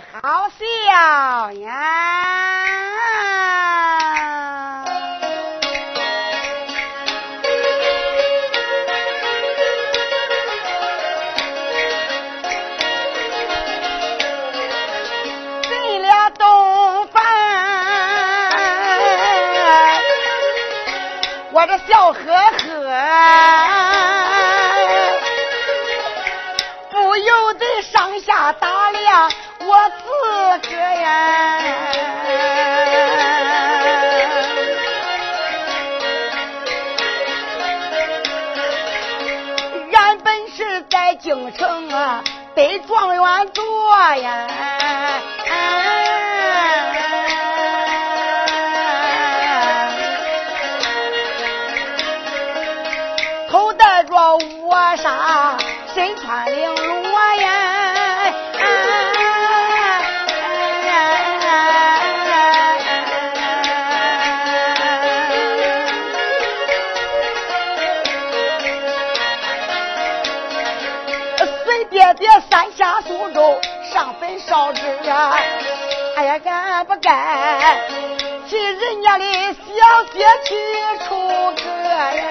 好笑呀！呀。上坟烧纸啊！哎呀，敢不敢替人家的小姐去出阁呀？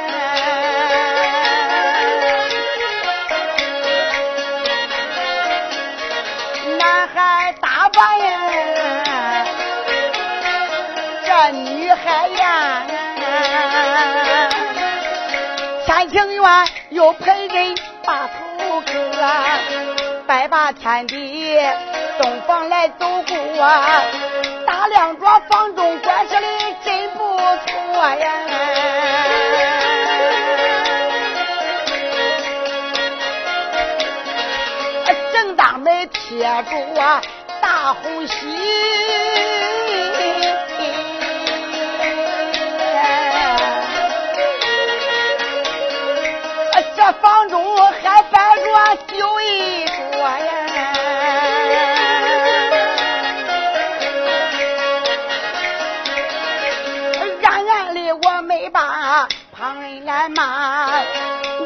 男孩打扮呀，这女孩呀，天庭院又陪人把头磕，拜把天地，洞房来走过，大亮着房中关设的真不错呀。正大门贴住啊大红喜，这房中还摆着酒一桌呀。旁人来骂，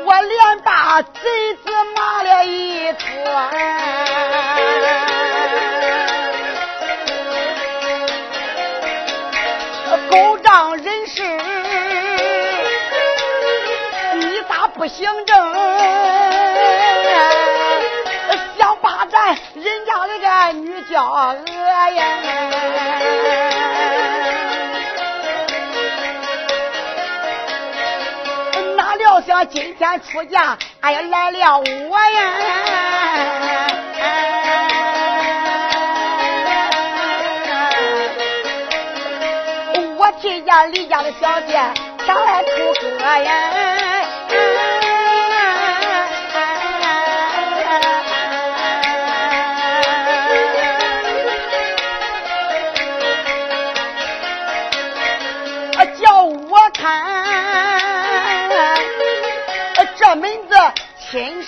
我连把贼子骂了一撮。狗仗人势，你咋不行正？想霸占人家那个女娇娥呀？想今天出嫁，哎呀来了我呀！我替家李家的小姐上来出歌呀，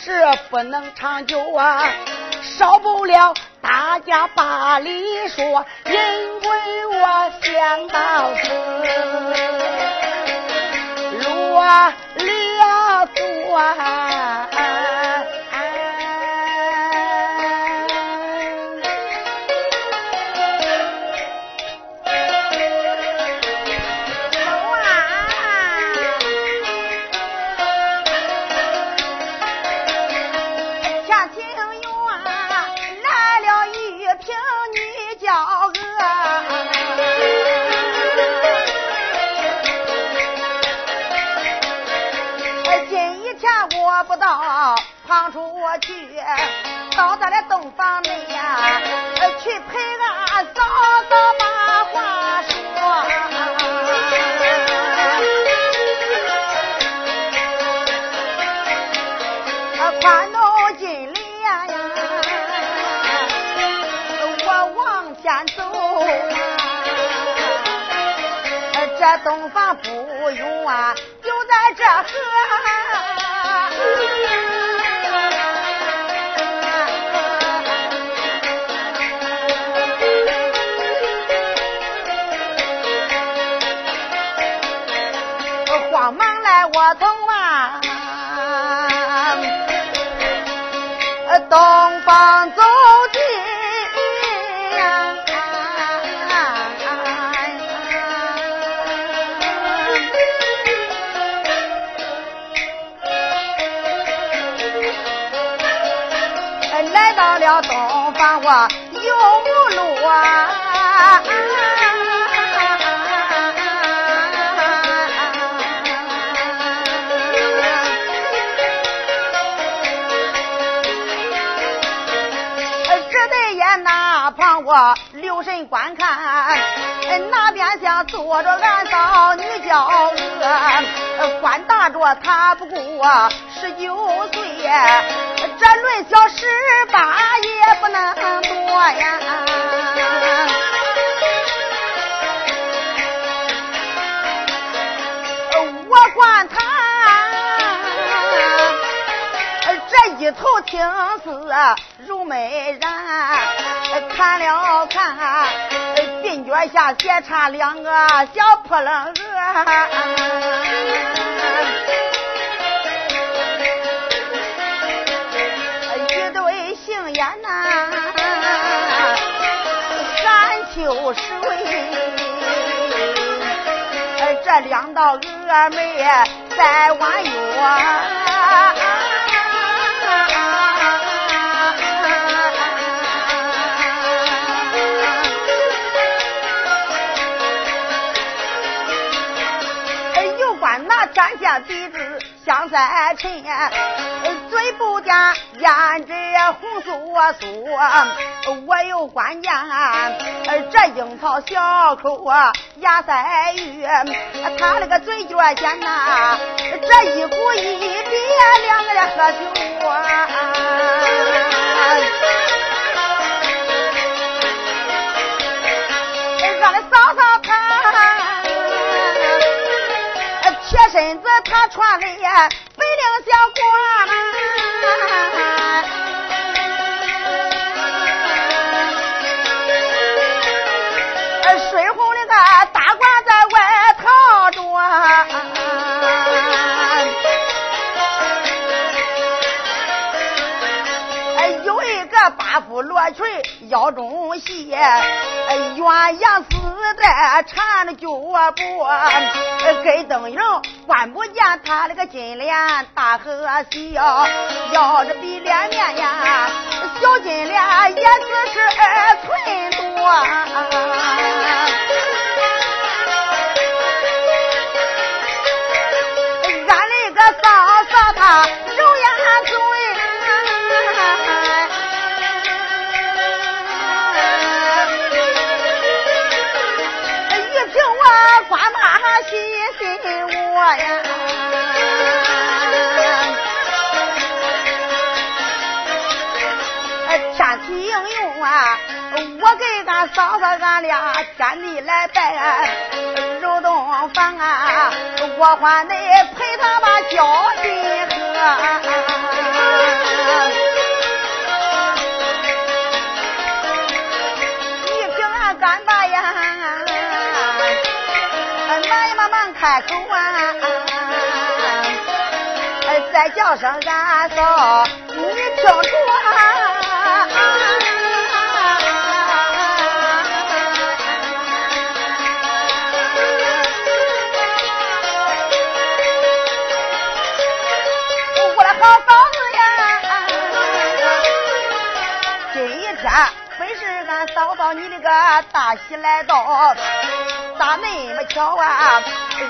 这不能长久啊，少不了。大家把理说，因为我想到此，落了断。房内呀，去陪俺嫂嫂把话说。宽到金莲呀，我往前走啊，这洞房不用啊，我从啊东方留神观看，那边厢坐着俺嫂女娇娥，官大着她不过十九岁，这论小十八也不能多呀。我管他这一头青丝如美髯。看了看，鬓角下斜插两个小破棱额，一对杏眼呐，闪秋水，这两道峨眉在弯月。山下鼻子像三尘，嘴不见胭脂红酥酥，我有关键，这樱桃小口啊牙塞玉，他那个嘴角尖呐，这一鼓一别两个人喝酒啊，身子他穿的呀，白领小褂，水红的个大褂在外套着。八夫罗裙腰中系，鸳鸯丝带缠着脚脖，跟灯影关不见他那个金莲大和小，要是比脸面呀，小金莲也只是二寸多。俺那个嫂嫂她呀，天气应用啊，我给俺嫂子俺俩天地来拜，入洞房啊，我还得陪他把交心喝。开口啊。再叫声俺嫂，你听着啊！我的好嫂子呀，今一天本是俺嫂嫂你那个大喜来到。咋那么巧啊？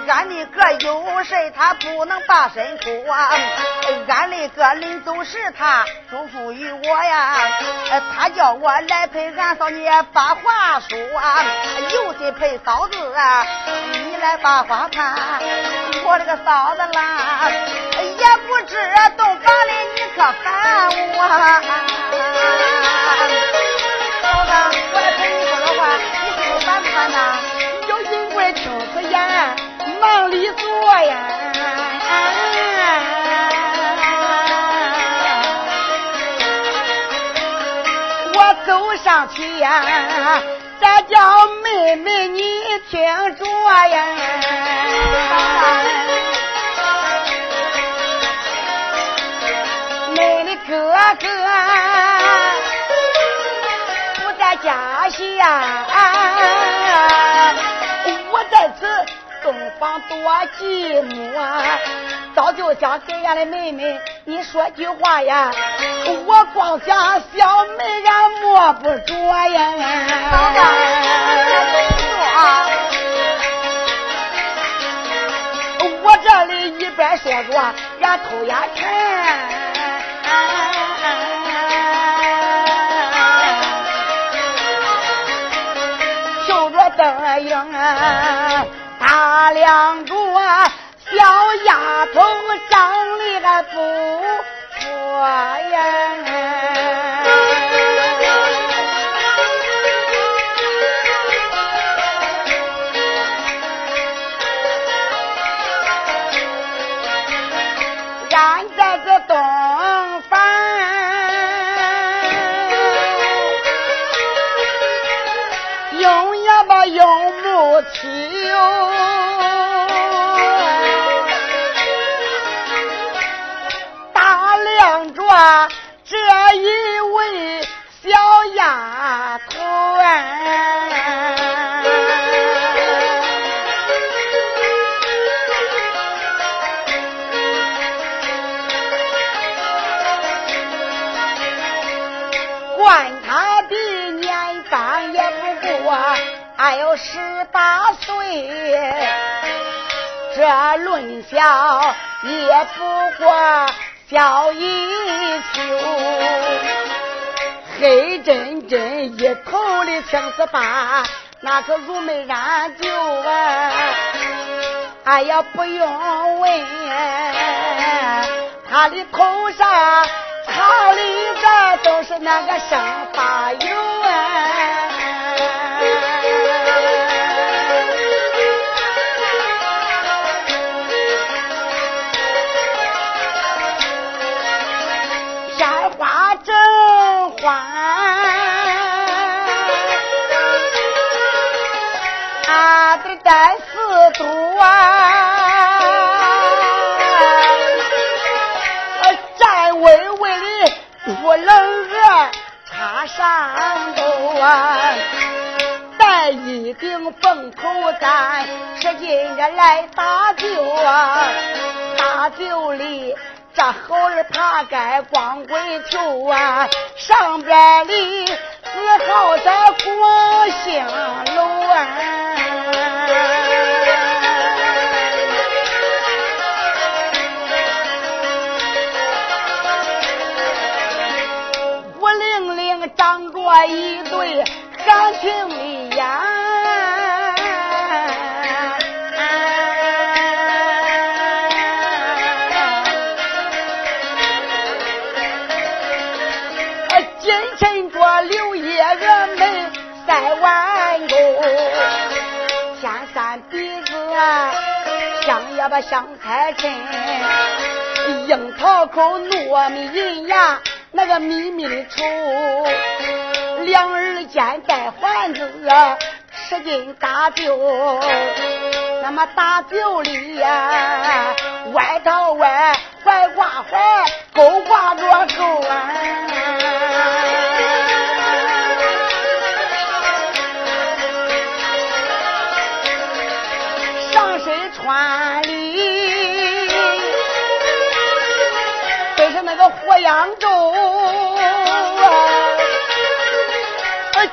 俺的哥有事他不能把身哭啊！俺的哥临走时他嘱咐于我呀，他叫我来陪俺嫂你把话说啊，有心陪嫂子啊，你来把话谈。我这个嫂子啦，也不知洞房里你可烦我。嫂子，我来陪你说说话，你心里烦不烦呐？做呀。我走上去呀，再叫妹妹你听着呀。妹的哥哥不在家下。在此洞房多寂寞，早就想给俺的妹妹你说句话呀，我光想小妹俺摸不着呀。嫂子，我这里一边说着，俺偷眼看，瞅着灯影打量着。小丫头长得还不错呀，俺在这东方用也把用不起还有十八岁，这论小也不过。小一秋，黑真真一头的青丝发，那个如美染就啊！哎呀，不用问，他的头上插的这都是那个生发油啊！啊，得带四朵啊，站稳稳的不冷热，插上头啊，戴一顶凤头簪，使劲着来打酒啊，打酒里。这猴儿爬盖光棍球啊，上边里四号在国兴楼啊，五零零长着一对含情的眼。在弯弓，天山鼻子像也把香菜针，樱桃口糯米银牙，那个密密的稠，两耳间带环子，使劲打酒，那么打酒里呀，外套外怀挂怀，勾挂着勾啊。万里背上那个火阳舟，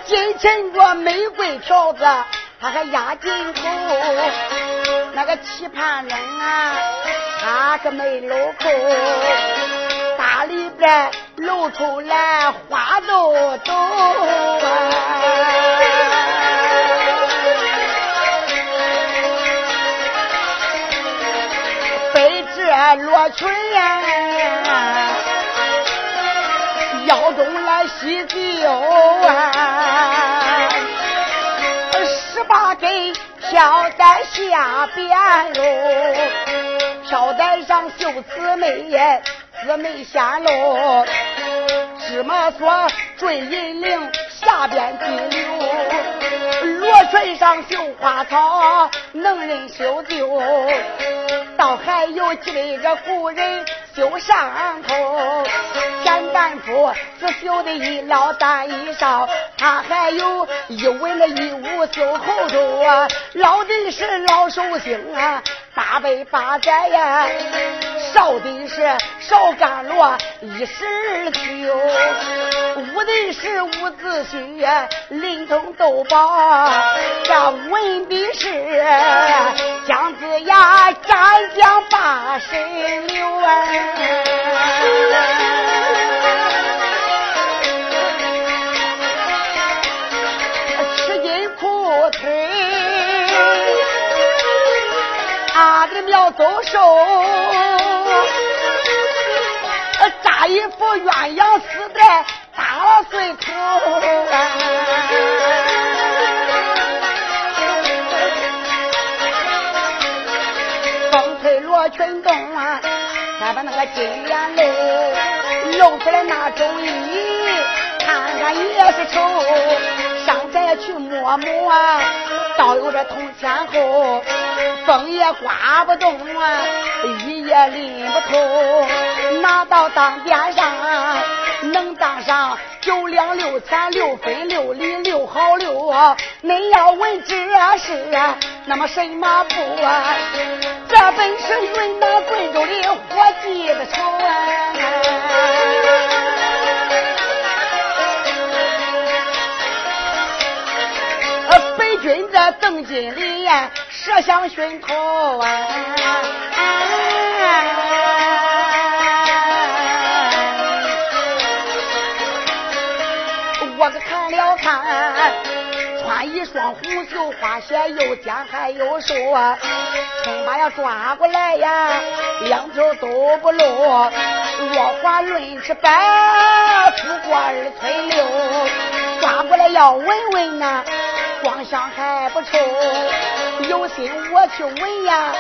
金衬着玫瑰条子，他还压进口。那个棋盘扔啊，他可没露口，大里边露出来花豆豆啊。罗裙呀，腰中来喜酒啊，十八根飘在下边喽，飘带上绣姊妹，姊妹线喽，芝麻锁坠银铃下边滴流，上绣花草，能人绣就。倒还有几位个妇人绣上头，田大夫是绣的一老大衣裳，他还有一文的衣物绣后头啊，老的是老寿星啊，八辈八载呀，少的是少干罗一时酒，捂的是伍子胥临潼斗宝，这文的是姜子牙斩将把神留啊！吃尽苦腿，啊，这苗走瘦。扎一副鸳鸯丝带，打了碎头。风吹罗裙动啊，再把那个金莲露露出来那种衣，看看也是丑。上宅去摸摸啊，倒有这铜钱后，风也刮不动啊，雨也淋不透。拿到当边上，能当上九两六钱六分六厘六毫六。恁要问这事，那么什么不啊？这本是云南贵州的伙计的仇啊！君这邓金莲设想熏头啊！我看了看，穿一双红绣花鞋，又尖还又瘦啊！从把要抓过来呀，两条都不露，落花论尺白，不过二寸六，抓过来要闻闻呐。光香还不臭，有心我去闻呀，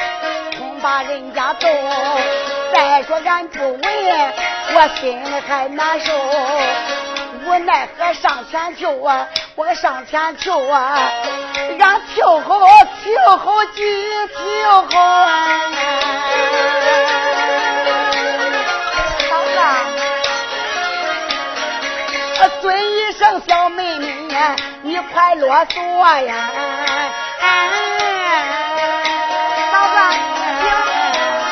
恐怕人家揍。再说俺不闻，我心里还难受。无奈何上前求啊，我上前求啊，让求好求好几求好啊！嫂子，尊一声小妹妹。你快啰嗦呀！嫂子，行，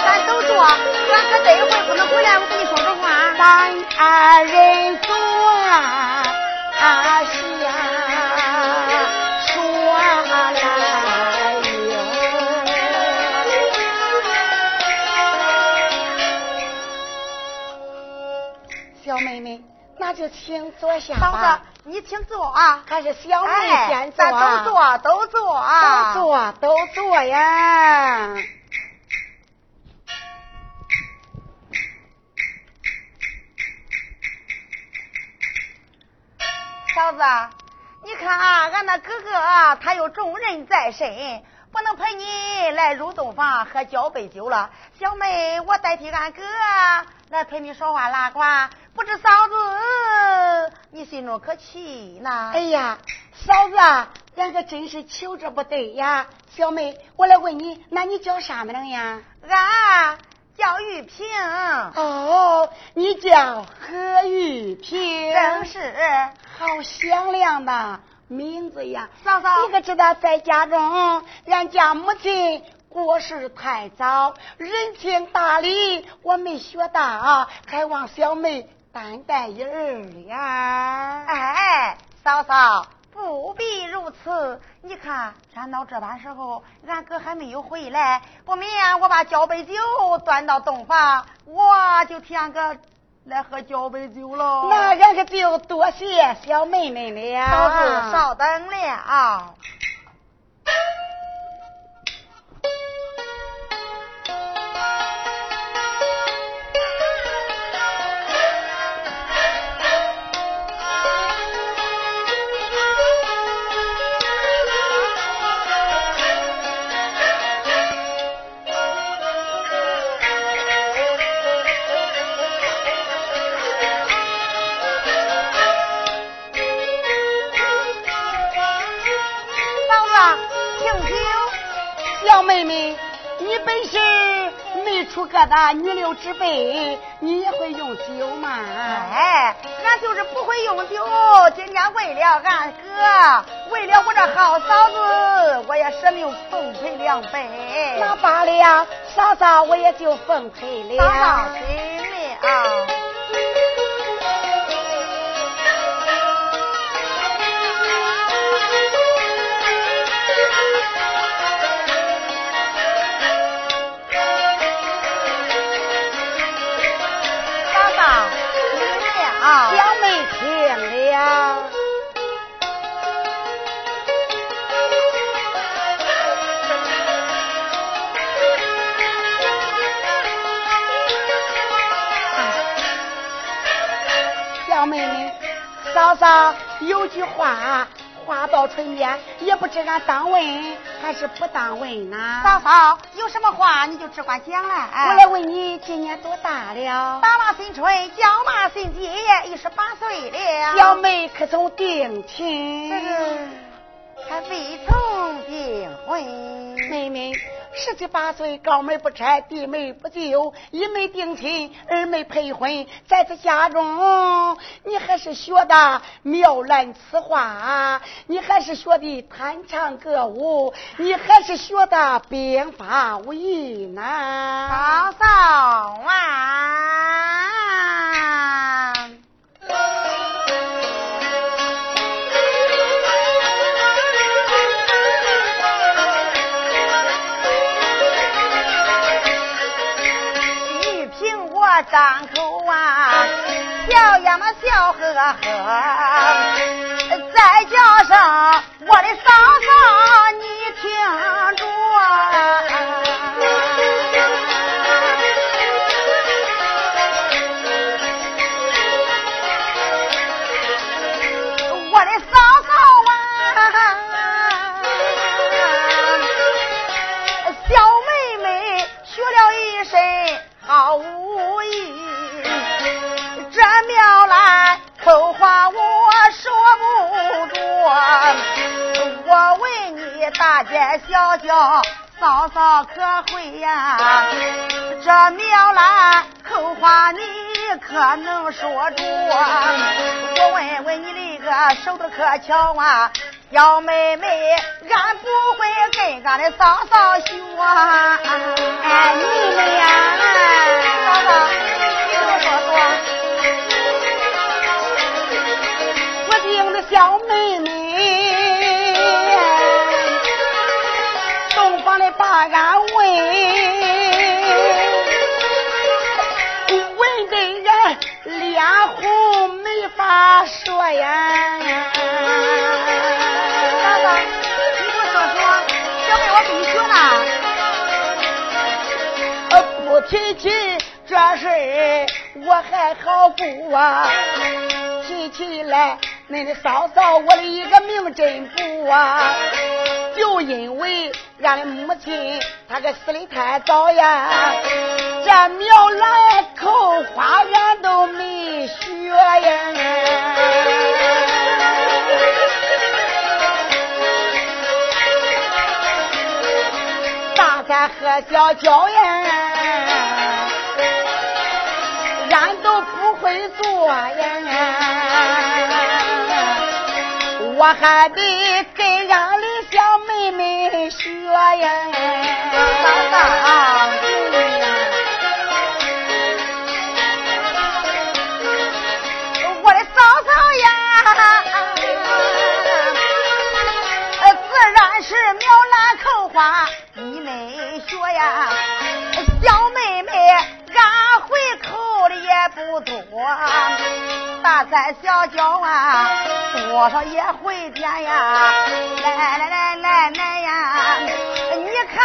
咱都坐，俺可这一回不能回来，我跟你说说话。咱二人走，就请坐下吧。你请坐啊，还是小妹先坐？咱都坐，都坐啊，都坐，都坐呀。嫂子，你看啊，俺那哥哥啊他有重任在身，不能陪你来入洞房喝交杯酒了。小妹，我代替俺哥来陪你说话拉呱。不知嫂子，你心中可气呢？哎呀，嫂子，俺可真是求之不得呀！小妹，我来问你，那你叫啥名呀？俺叫玉萍。哦，你叫何玉萍？正是。好响亮的名字呀！嫂嫂，你可知道，在家中，俺家母亲。过世太早，人情大礼我没学到，还望小妹担待一二呀。哎，嫂嫂不必如此。你看，咱到这般时候，俺哥还没有回来，不明我把交杯酒端到洞房，我就替俺哥来喝交杯酒了。那俺可就多谢小妹妹了。嫂子稍等了。小妹妹，你本是没出个的女流之辈，你也会用酒吗？哎，俺就是不会用酒。今天为了俺哥，为了我这好嫂子，我也舍命奉陪两杯。那罢了，嫂嫂我也就奉陪了。嫂嫂心命。嫂嫂有句话，话到唇边，也不知俺当问还是不当问呢。嫂嫂有什么话你就只管讲来。我来问你，今年多大了？打马新春，叫马新节，一十八岁了。小妹可曾定亲？这个还未曾订婚。妹妹。十七八岁，高门不拆，弟妹不就，一没定亲，二没配婚，在这家中，你还是学的妙兰词话，你还是学的弹唱歌舞，你还是学的兵法武艺呢，嫂嫂笑呵呵，再加上你大街小巷嫂嫂可会呀？这妙兰口话你可能说着？我问问你那个手头可巧啊？小妹妹，俺不会跟俺的嫂嫂学，哎，妹妹呀，嫂嫂，你多说说。俺问，问的人脸红没法说呀。嫂嫂，你给我说说，小妹我给你学呢。呃，不提起这事我还好过啊，提起来。恁的嫂嫂，我的一个命真不啊！就因为俺的母亲她个死的太早呀，这苗兰口花俺都没学呀。大山和小脚呀，俺都不会做呀。我还得学呀，嫂嫂，我的嫂嫂呀，自然是苗兰扣花你没学呀，小妹妹，俺会口的也不多。大山小脚啊，多少也会点呀！来来来来来呀！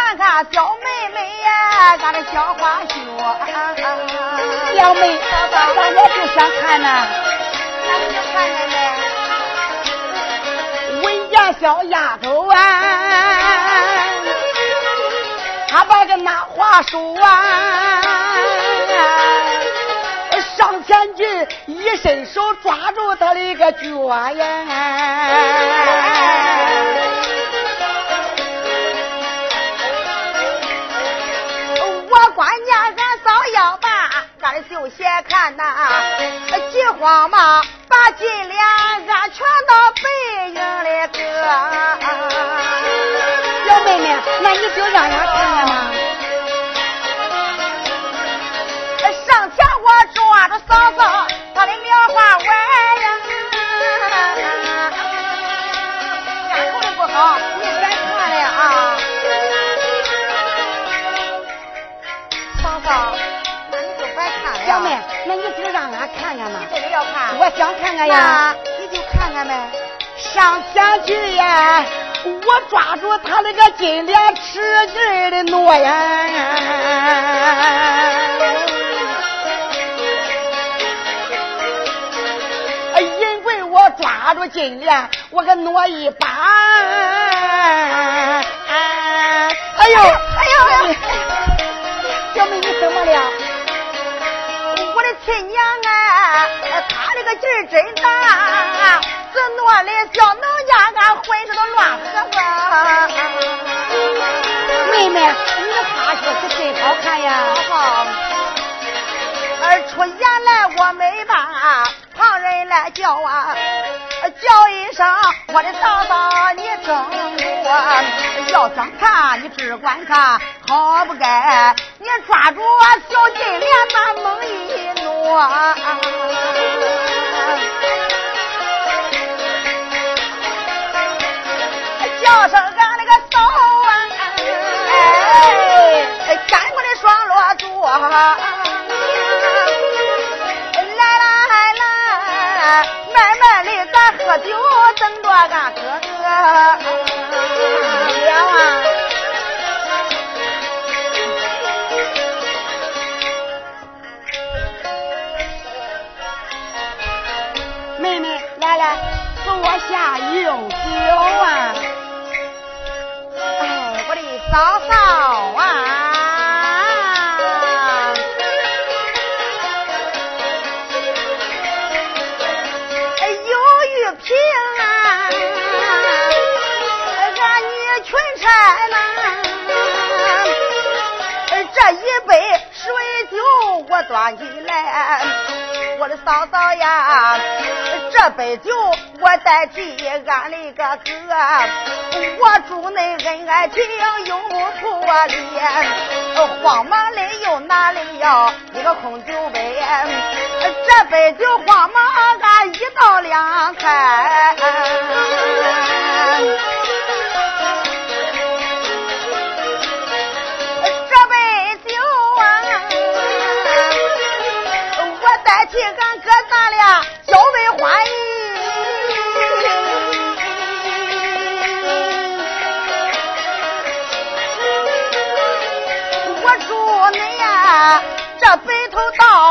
看看小妹妹呀，俺的小花绣。小妹，咱也就想看呐。那就看看呗。文家小丫头啊，她把个那话说啊。上前去，一伸手抓住他的一个脚呀！就先看呐，急慌忙把金莲安全到背影里搁。小妹妹，那你就让俺看看嘛。上前我抓住嫂嫂她的棉花碗小妹，那你就让俺看看嘛。这个要看。我想看看呀。你就看看呗。上前去呀，我抓住他那个金莲吃劲的挪呀。因为我抓住金莲，我给挪一把。哎呦，哎呦，小妹你怎么了？我的亲娘啊，她那个劲儿真大，这挪的叫能压俺浑身都乱合合。妹妹，你的花靴是真好看呀！好，而出言来我没把旁人来叫啊，叫一声我的嫂嫂你睁住，要想看你只管看，好不该你抓住小金莲那猛一我。叫声俺那个嫂啊，哎，赶过来双落座，来来来，慢慢的咱喝酒，等着俺哥哥了啊。嫂嫂啊！哎，有玉瓶啊，俺女裙钗呐，这一杯水酒我端进来，我的嫂嫂呀，这杯酒我代替俺的个哥，我祝恁恩爱情永不破裂，慌忙哩又拿了要一个空酒杯，这杯酒慌忙俺一倒两开。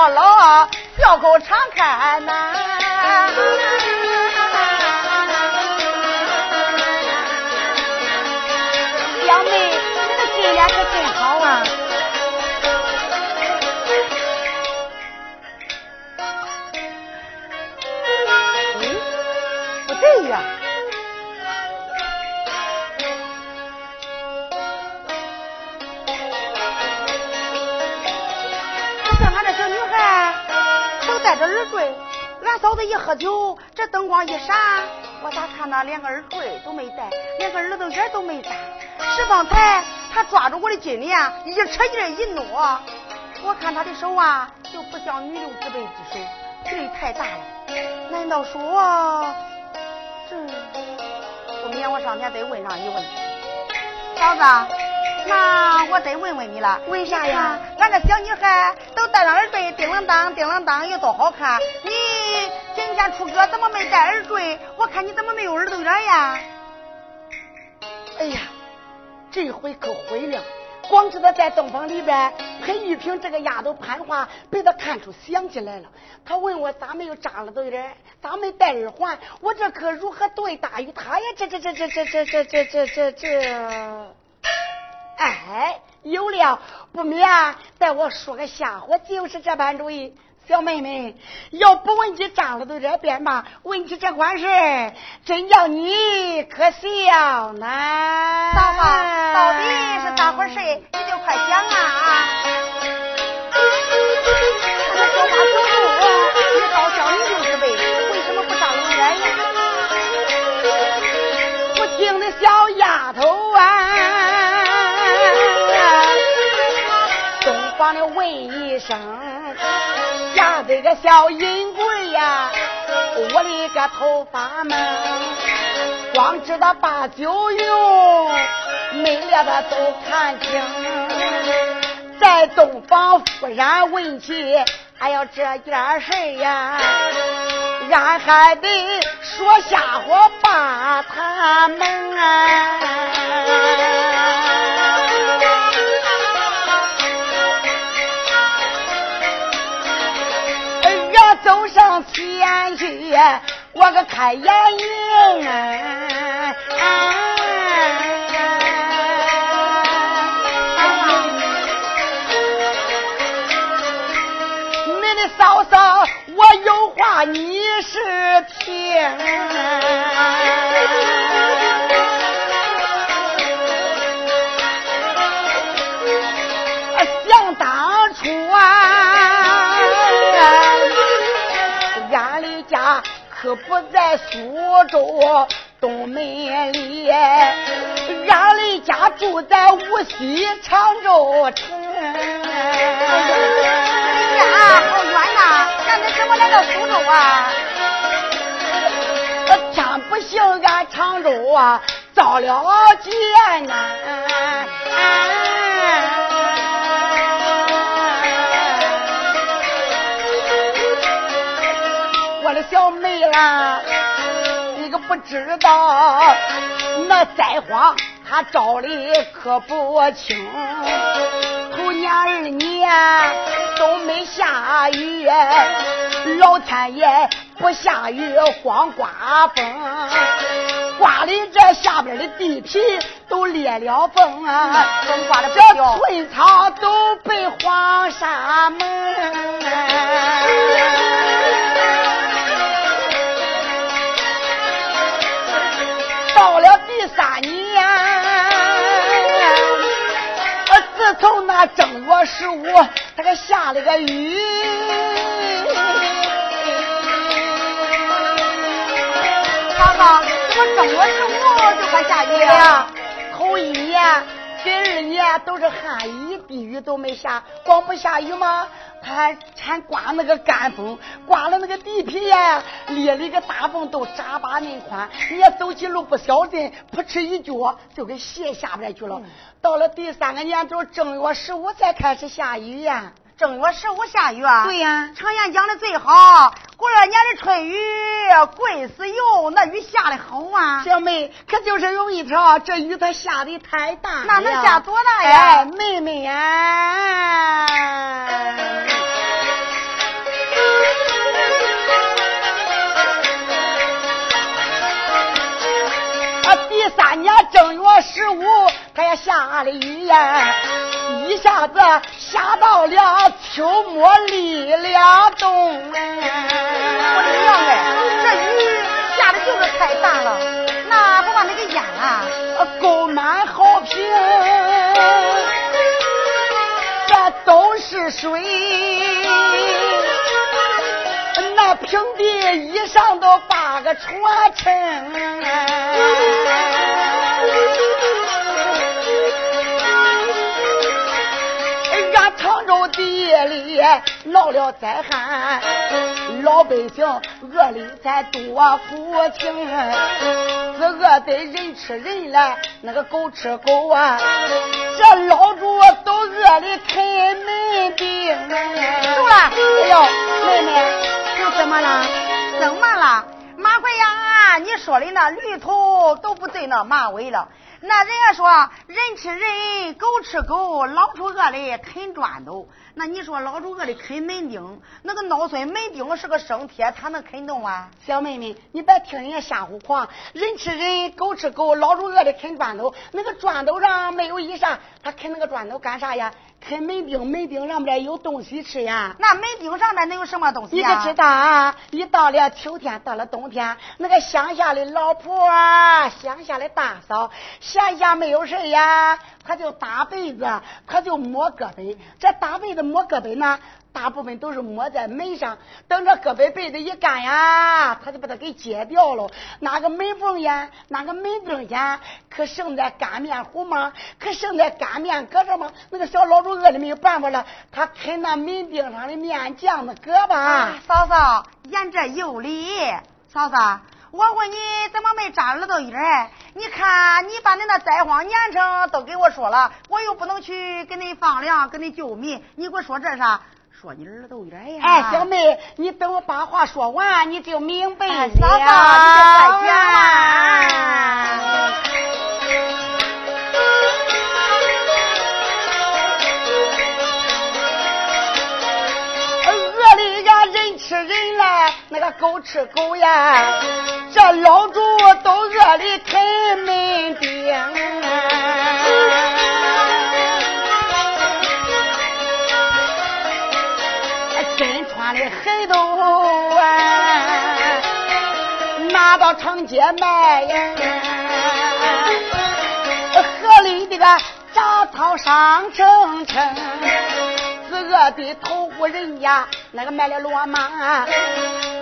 老，笑口常开呐。表妹，你的金莲可真好啊！都戴着耳坠，俺嫂子一喝酒，这灯光一闪，我咋看她连个耳坠都没戴，连个耳朵眼都没眨。是方才他抓住我的金莲，一扯劲一挪，我看他的手啊，就不像女流之辈之手，劲太大了。难道说这？不免我上前得问上一问。嫂子，那我得问问你了，为啥呀？俺这小女孩都戴上耳坠，叮啷当，叮啷当，有多好看。你今天出阁怎么没戴耳坠？我看你怎么没有耳朵眼呀？哎呀，这回可毁了！光知道在洞房里边陪玉萍这个丫头攀花，被他看出想起来了。他问我咋没有扎了对儿，咋没戴耳环？我这可如何对答于他呀？这这这这这这这这这这这，哎，有了，不免待我说个瞎话，就是这般主意。小妹妹，要不问起张了都这便罢，问起这款事，真叫你可笑呢。嫂子，到底是咋回事？你就快讲啊！东方的问一声，吓得个小银贵呀，我的个头发们，光知道把酒用，没了的都看清。在洞房忽然问起，哎呦这件事呀，俺还得说瞎话把他们啊。走上前去，我个开眼影啊。嫂嫂，我有话你是听。可不在苏州东门里，俺的家住在无锡常州城。哎呀，好远呐！咱怎么来到苏州啊？天不行，俺常州啊遭了劫呐！我的小妹啦，你可不知道，那灾荒他招的可不轻。头年二年都没下雨，老天爷不下雨光刮风，刮的这下边的地皮都裂了缝啊！风刮的这村草都被黄沙蒙。到了第三年。自从那正月十五，他给下了个雨。哈哈，怎么正月十五就快下雨了？头一年、第二年都是旱雨，滴雨都没下，光不下雨吗？他还还刮那个干风，刮了那个地皮呀，裂了一个大缝，都扎把恁宽。你要走起路不小心，扑哧一脚就给鞋下边去了。到了第三个年头，正月十五才开始下雨呀。正月十五下雨啊？对呀。常言讲的最好，过了年的春雨贵死油，那雨下的好啊。小妹，可就是有一条，这雨它下的太大那能下多大呀？哎，妹妹呀。啊第三年正月十五，它也下了雨呀，一下子下到了秋末立了冬。我的娘哎，这雨下的就是太大了，那不把那个淹啊？沟满好平，这都是水，那平地一上都八个船沉。地里闹了灾害，老百姓饿里才多苦情，是饿得人吃人了，那个狗吃狗啊！这老主都饿的啃门钉。走了，哎呦，妹妹，你怎么了？怎么了？马贵呀，你说的那驴头都不对那马尾了。那人家说人吃人，狗吃狗，老鼠饿的啃砖头。那你说老鼠饿的啃门钉，那个孬孙门钉是个生铁，它能啃动啊？小妹妹，你别听人家瞎胡狂。人吃人，狗吃狗，老鼠饿的啃砖头。那个砖头上没有衣裳，他啃那个砖头干啥呀？啃门钉，门钉上面有东西吃呀。那门钉上面能有什么东西呀？你可知道啊？一到了秋天，到了冬天，那个乡下的老婆，啊乡下的大嫂，闲暇没有事呀，她就搭被子，她就抹胳膊。这搭被子抹胳膊呢，大部分都是抹在门上，等着胳膊被子一干呀，他就把它给揭掉了。哪个门缝呀，哪个门钉呀，可剩在干面糊吗？可剩在干面搁这吗？那个小老鼠饿的没有办法了，他啃那门钉上的面酱子搁吧。嫂嫂，言这有理。嫂嫂，我问你怎么没扎耳朵眼儿？你看你把你那灾荒年成都给我说了，我又不能去给你放粮，给你救民，你给我说这啥？说你耳朵眼呀！哎，小妹，你等我把话说完，你就明白了。嫂嫂，你就再见了。饿里呀，人吃人了，那个狗吃狗呀，这老主都饿的啃门钉。黑豆啊，拿到长街卖呀，河里的个杂草上成成，自个的头户人家那个卖了骡马，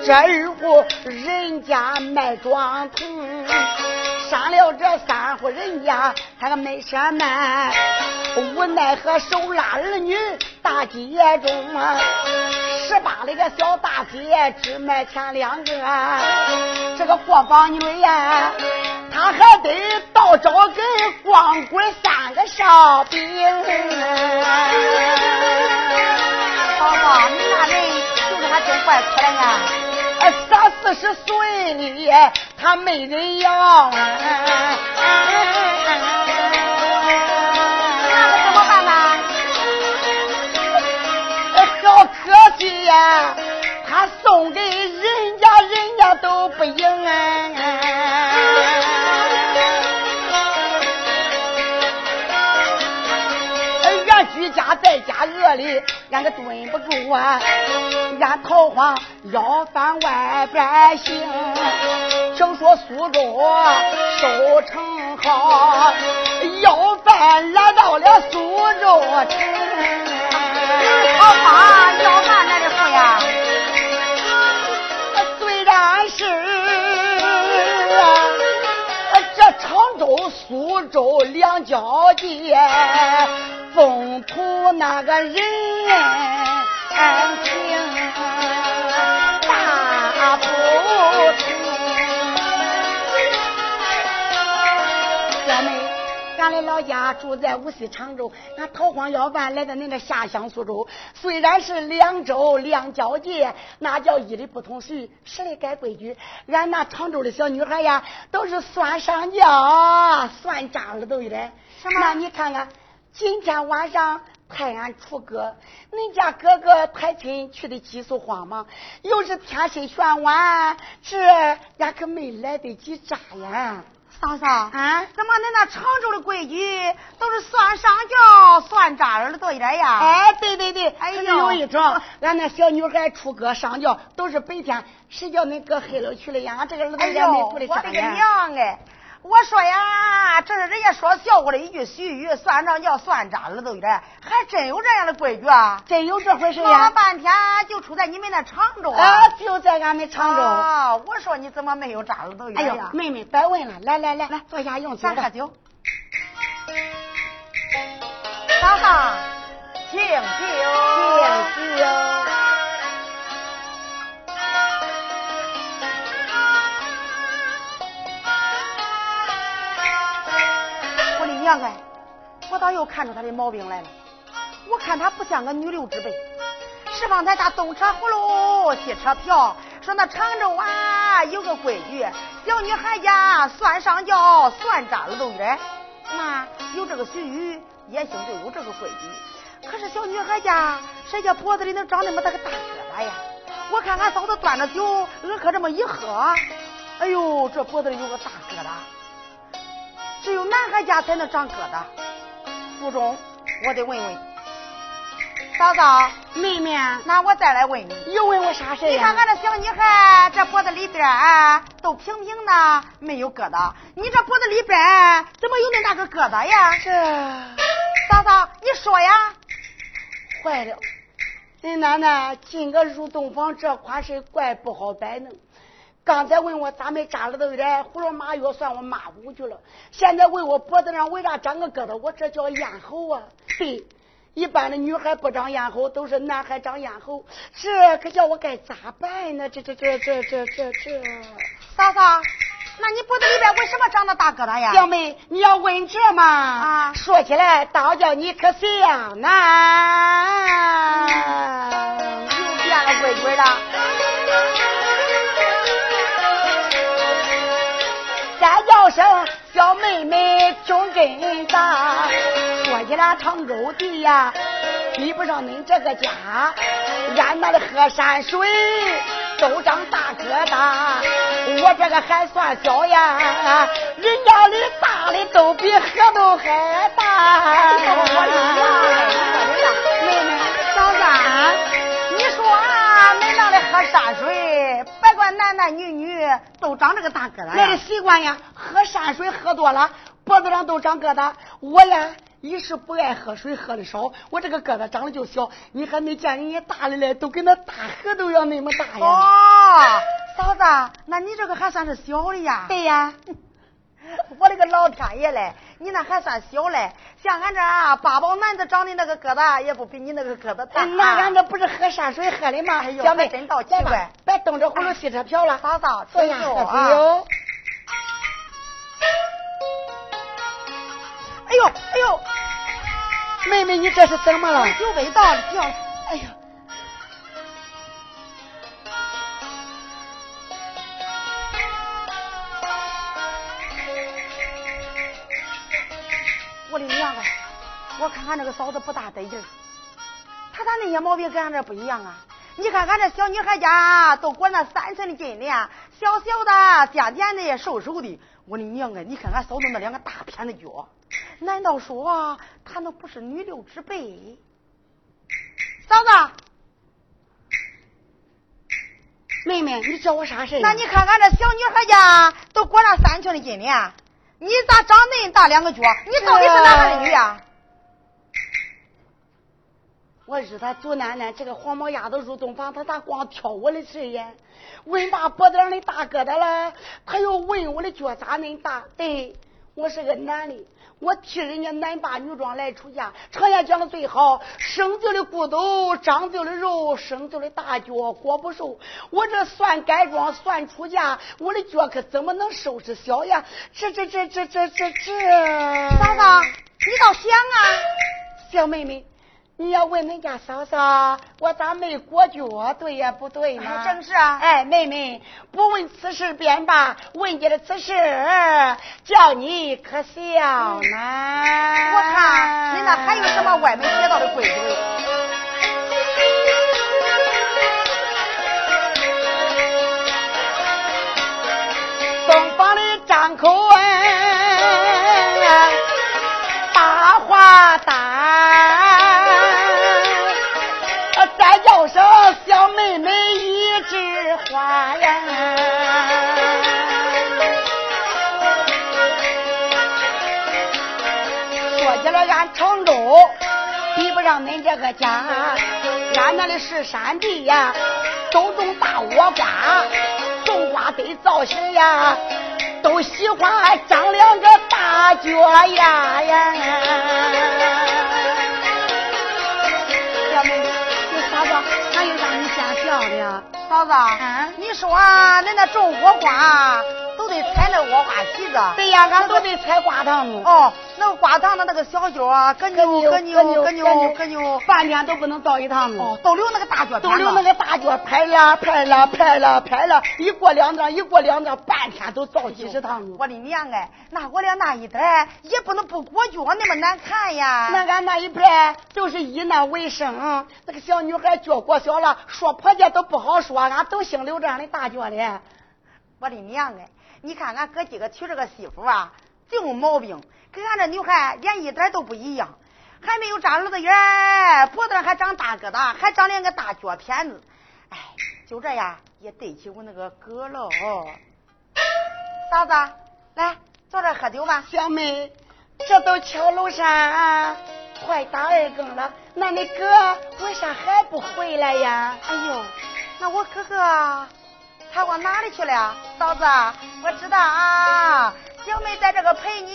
这二户人家卖庄童，上了这三户人家他个没什么，无奈何手拉儿女大街中啊。十八那个小大姐只卖钱两个，这个过房女呀，她还得倒找给光棍三个烧饼。宝宝，你那人就是还真怪可怜啊！三四十岁里，他没人要。呀，他送给人家人家都不应。俺居家在家饿的，俺个蹲不住啊！俺逃荒要饭外边行，听说苏州收成好，要饭来到了苏州城。好吧，要饭那虽然是这常州、苏州两交界，风土那个人情大不俺的老家住在无锡常州，俺逃荒要饭来到恁个下乡苏州。虽然是两州两交界，那叫一里不同俗，十里改规矩。俺那常州的小女孩呀，都是算上轿，算扎耳朵的。什么？那你看看，今天晚上派俺出阁，恁家哥哥抬亲去的急速慌忙，又是天色玄晚，这俺可没来得及扎呀。嫂嫂，啊，怎么恁那常州的规矩都是算上轿算扎耳朵眼呀？哎，对对对，哎呦，有一种，俺那小女孩出阁上轿都是白天，谁叫恁搁黑了去了呀？俺这个耳朵眼没顾得我的个娘哎！我说呀，这是人家说笑话的一句俗语，算账叫算扎耳朵眼，还真有这样的规矩啊！真有这回事呀！闹了半天就出在你们那常州啊！就在俺们常州啊！我说你怎么没有扎耳朵眼呀？妹妹，别问了，来来来来，坐下用酒。喝酒。嫂嫂，敬酒，敬酒。娘哎，我倒又看出他的毛病来了。我看他不像个女流之辈。是方才他东扯葫芦西扯瓢，说那常州啊有个规矩，小女孩家算上轿算扎耳朵眼。那有这个俗语，也行就有这个规矩。可是小女孩家谁家脖子里能长那么大个大疙瘩呀？我看俺嫂子端着酒，俺可这么一喝，哎呦，这脖子里有个大疙瘩。只有男孩家才能长疙瘩。不中，我得问问嫂嫂、妹妹，那我再来问你，又问我啥事你看俺这小女孩，这脖子里边都平平的，没有疙瘩。你这脖子里边怎么有那大个疙瘩呀？这嫂嫂，你说呀？坏了，恁奶奶进个入洞房这款事怪不好摆弄。刚才问我咋没扎了都有点胡说马药，算我骂五句了。现在问我脖子上为啥长个疙瘩，我这叫咽喉啊。对，一般的女孩不长咽喉，都是男孩长咽喉。这可叫我该咋办呢？这这这这这这这，嫂嫂。那你脖子里边为什么长那大疙瘩呀？表妹，你要问这嘛？啊，说起来，倒叫你可想呢，又变了规矩了。再叫声小妹妹胸真大，说起来常州地呀，比不上恁这个家，俺那里喝山水。都长大疙瘩，我这个还算小呀，人家的大的都比河都还大。妹妹，嫂子，你说啊，恁那里喝山水，别管男男女女都长这个大疙瘩那是习惯呀，喝山水喝多了，脖子上都长疙瘩。我呢。一是不爱喝水，喝的少，我这个疙瘩长得就小。你还没见人家大的嘞，都跟那大河都要那么大呀。哦，嫂子，那你这个还算是小的呀？对呀。我的个老天爷嘞，你那还算小嘞。像俺这啊八宝男子长的那个疙瘩，也不比你那个疙瘩大。那俺这不是喝山水喝的吗？小妹真倒奇怪，别等着葫芦吸车瓢了。嫂嫂，坐下喝酒。哎呦哎呦，妹妹，你这是怎么了？酒杯倒了，掉了。哎呀，我看俺这个嫂子不大得劲儿，她咋那些毛病跟俺这不一样啊？你看俺这小女孩家都裹那三寸的金链，小小的、尖尖的、瘦瘦的。我的娘啊！你看俺嫂子那两个大片的脚。难道说她那不是女流之辈？嫂子，妹妹，你叫我啥事那你看俺这小女孩家都裹上三寸的金链，你咋长恁大两个脚？你到底是男还是女呀？我日他祖奶奶，这个黄毛丫头入洞房，她咋光挑我的事呀？问大脖子上的大疙瘩了，她又问我的脚咋恁大？对，我是个男的。我替人家男扮女装来出嫁，常言讲的最好，生就的骨头，长就的肉，生就的大脚，裹不瘦。我这算改装，算出嫁，我的脚可怎么能收拾小呀？这这这这这这这，嫂嫂，你倒想啊，小妹妹。你要问恁家嫂嫂，我咋没裹脚？对呀，不对吗？正是啊。哎，妹妹，不问此事便罢，问你的此事，叫你可笑呢。我看你那还有什么歪门邪道的规矩？东方的张口问，大话大。花呀，说起来俺常州比不上恁这个家，俺那里是山地呀，都种大倭瓜，种瓜得造型呀，都喜欢长两个大脚丫呀。嫂子，你说恁那种火瓜都得采那窝瓜皮子？对呀，俺都得采瓜糖哦，那个瓜糖的那个小脚啊，咯扭咯扭咯扭咯扭，半天都不能造一趟子哦，都留那个大脚，都留那个大脚，拍呀拍了拍了拍了，一过两张，一过两张，半天都造几十趟。我的娘哎，那我俩那一排也不能不裹脚，那么难看呀。那俺那一排就是以那为生，那个小女孩脚过小了，说婆家都不好说。俺都兴留这样的大脚的，我的娘哎！你看俺哥几个娶这个媳妇啊，净毛病，跟俺这女孩连一点都不一样，还没有长耳朵眼，脖子上还长大疙瘩，还长两个大脚片子。哎，就这样也对起我那个哥喽。嫂子，来坐这喝酒吧。小妹，这都敲楼上、啊，快打二更了，那你哥为啥还不回来呀？哎呦，那我哥哥他往哪里去了？嫂子，我知道啊，小妹在这个陪你，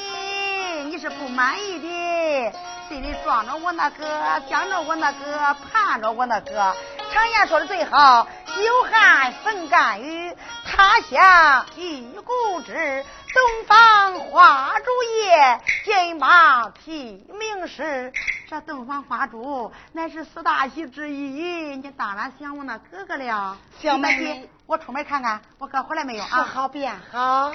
你是不满意的，心里装着我那个，想着我那个，盼着我那个。常言说的最好，久旱逢甘雨，他乡遇故知。东方花烛夜，金马提名时。这东方花烛乃是四大喜之一，你当然想我那哥哥了。小妹，我出门看看，我哥回来没有啊？好便好。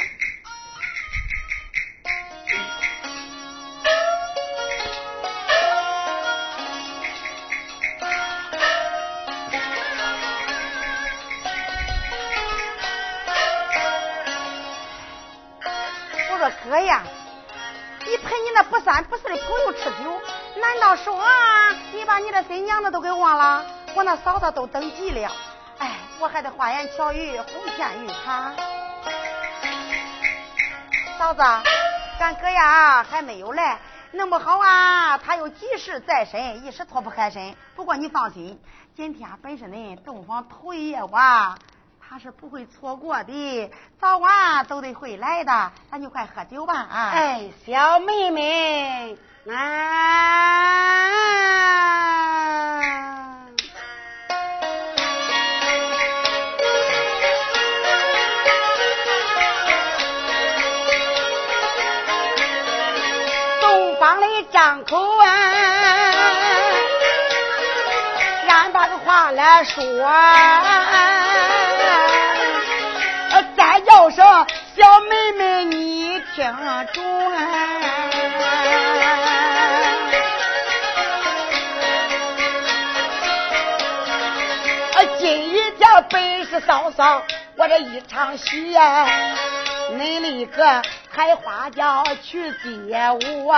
哥呀，你陪你那不三不四的朋友吃酒，难道说你把你的新娘子都给忘了？我那嫂子都等急了，哎，我还得花言巧语哄骗于他。嫂子，咱哥呀还没有来，弄不好啊他有急事在身，一时脱不开身。不过你放心，今天本是恁洞房头一夜晚。他是不会错过的，早晚都得会来的。咱就快喝酒吧啊！哎，小妹妹，啊！东方的张口来说。叫声小妹妹，你听准。今一天本是嫂嫂我这一场喜呀，恁立刻开花轿去接我。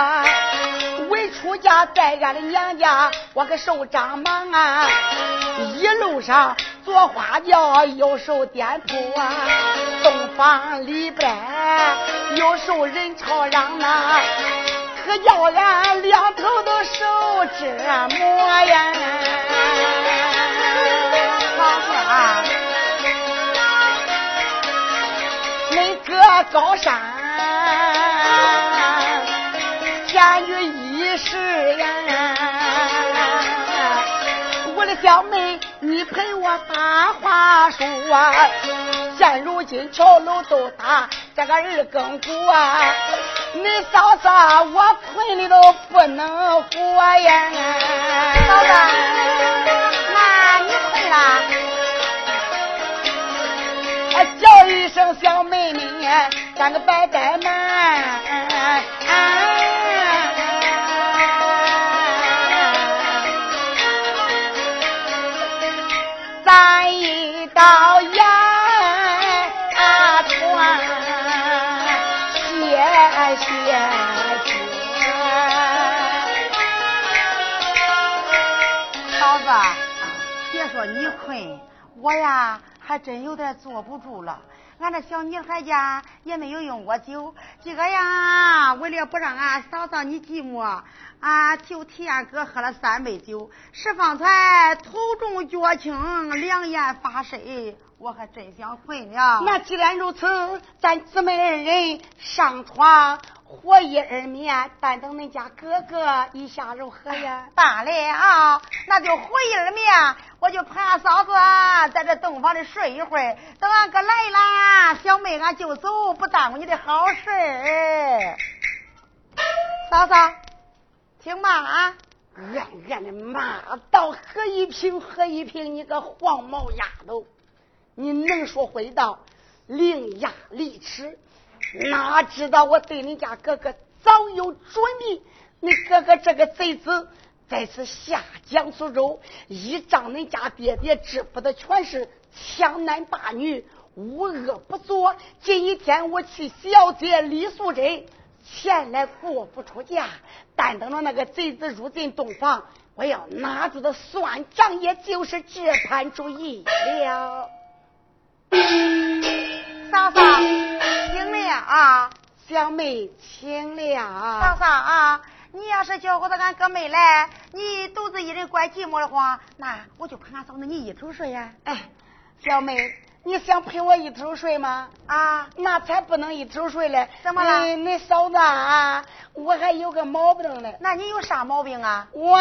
未出嫁在俺的娘家，我可受张忙啊，一路上。坐花轿，又受颠簸啊！洞房里边又受人吵嚷呐，可叫俺两头都受折磨呀！啊，恁哥高山男女一时呀，我的小妹。你陪我把话说，现如今桥楼都打这个二更鼓啊！你嫂嫂我困的都不能活呀！嫂子，那你困了？叫一声小妹妹，咱个拜拜门。我呀还真有点坐不住了。俺这小女孩家也没有用过酒，今个呀，为了不让俺嫂嫂你寂寞。啊，就替俺哥喝了三杯酒，十方才头重脚轻，两眼发深，我还真想困了。那既然如此，咱姊妹二人上床活一二眠，但等恁家哥哥一下如何呀？罢了，那就活一二眠，我就陪俺嫂子在这洞房里睡一会儿，等俺哥来了，小妹俺就走，不耽误你的好事。嫂嫂。听骂啊！暗暗的骂道：“喝一瓶喝一瓶，你个黄毛丫头，你能说会道，伶牙俐齿，哪知道我对你家哥哥早有准备？你哥哥这个贼子，在此下江苏州，依仗恁家爹爹支付的权势，强男霸女，无恶不作。今一天我替小姐李素贞。”前来过府出嫁，但等着那个贼子入进洞房，我要拿住的算账，也就是这盘主意了。嫂嫂，了啊，小妹请了。嫂嫂啊，你要是叫我的俺哥妹来，你独自一人怪寂寞的话，那我就陪俺嫂子你一头睡呀。哎，小妹，你想陪我一头睡吗？啊，那才不能一头睡嘞。怎么了？你你嫂子啊，我还有个毛病呢。那你有啥毛病啊？我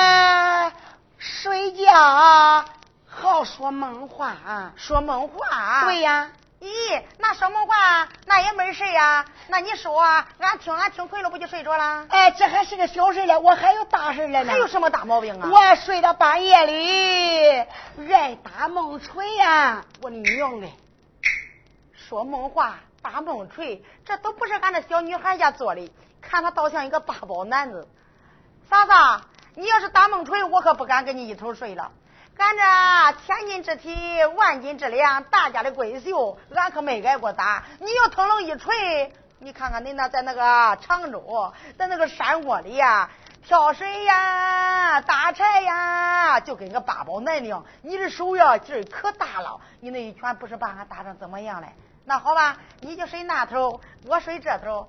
睡觉好说梦话，说梦话。对呀。咦，那说梦话那也没事呀。那你说，俺听俺听困了，不就睡着了？哎，这还是个小事了，我还有大事了呢。还有什么大毛病啊？我睡到半夜里爱打梦锤呀！我的娘嘞！说梦话打梦锤，这都不是俺这小女孩家做的，看她倒像一个八宝男子。嫂子，你要是打梦锤，我可不敢跟你一头睡了。咱这千斤之体，万斤之粮，大家的闺秀，俺可没挨过打。你要腾楞一锤，你看看恁那在那个常州，在那个山窝里呀，挑水呀，打柴呀，就跟个八宝男一样。你的手呀劲儿可大了，你那一拳不是把俺打成怎么样嘞？那好吧，你就睡那头，我睡这头。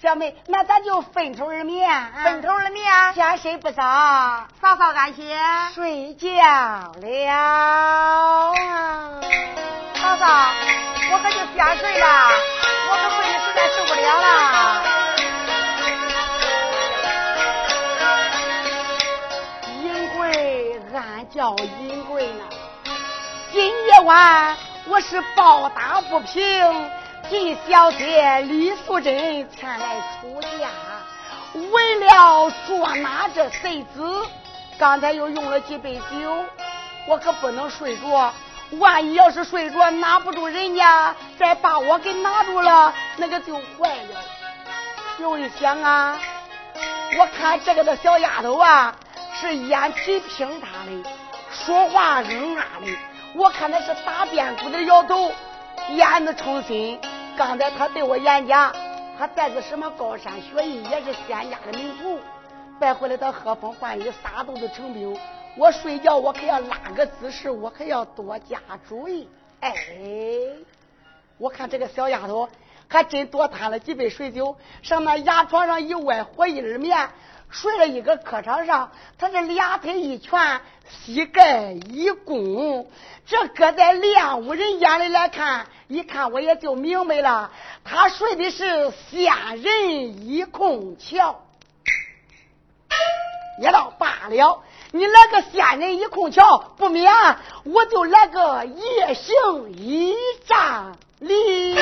小妹，那咱就分头而眠，分头而眠，先睡不早，嫂嫂安心睡觉了。嫂嫂，我可就先睡了，我可睡的实在受不了了。银贵，俺叫银贵呢。今夜晚我是抱打不平。替小姐李素贞前来出嫁，为了捉拿这贼子，刚才又用了几杯酒，我可不能睡着。万一要是睡着拿不住人家，再把我给拿住了，那个就坏了。又一想啊，我看这个的小丫头啊，是眼皮平塌的，说话硬啊的，我看她是打边鼓的摇头，眼子成心。刚才他对我演讲，他带着什么高山雪艺，也是仙家的名徒。拜回来他喝风唤雨，撒豆子成兵。我睡觉，我可要拉个姿势，我可要多加注意。哎，我看这个小丫头还真多贪了几杯水酒，上那牙床上一歪，火一儿眠。睡了一个客场上，他这俩腿一蜷，膝盖一弓，这搁在练武人眼里来看，一看我也就明白了，他睡的是仙人一空桥。也倒罢了，你来个仙人一空桥不免，我就来个夜行一丈里。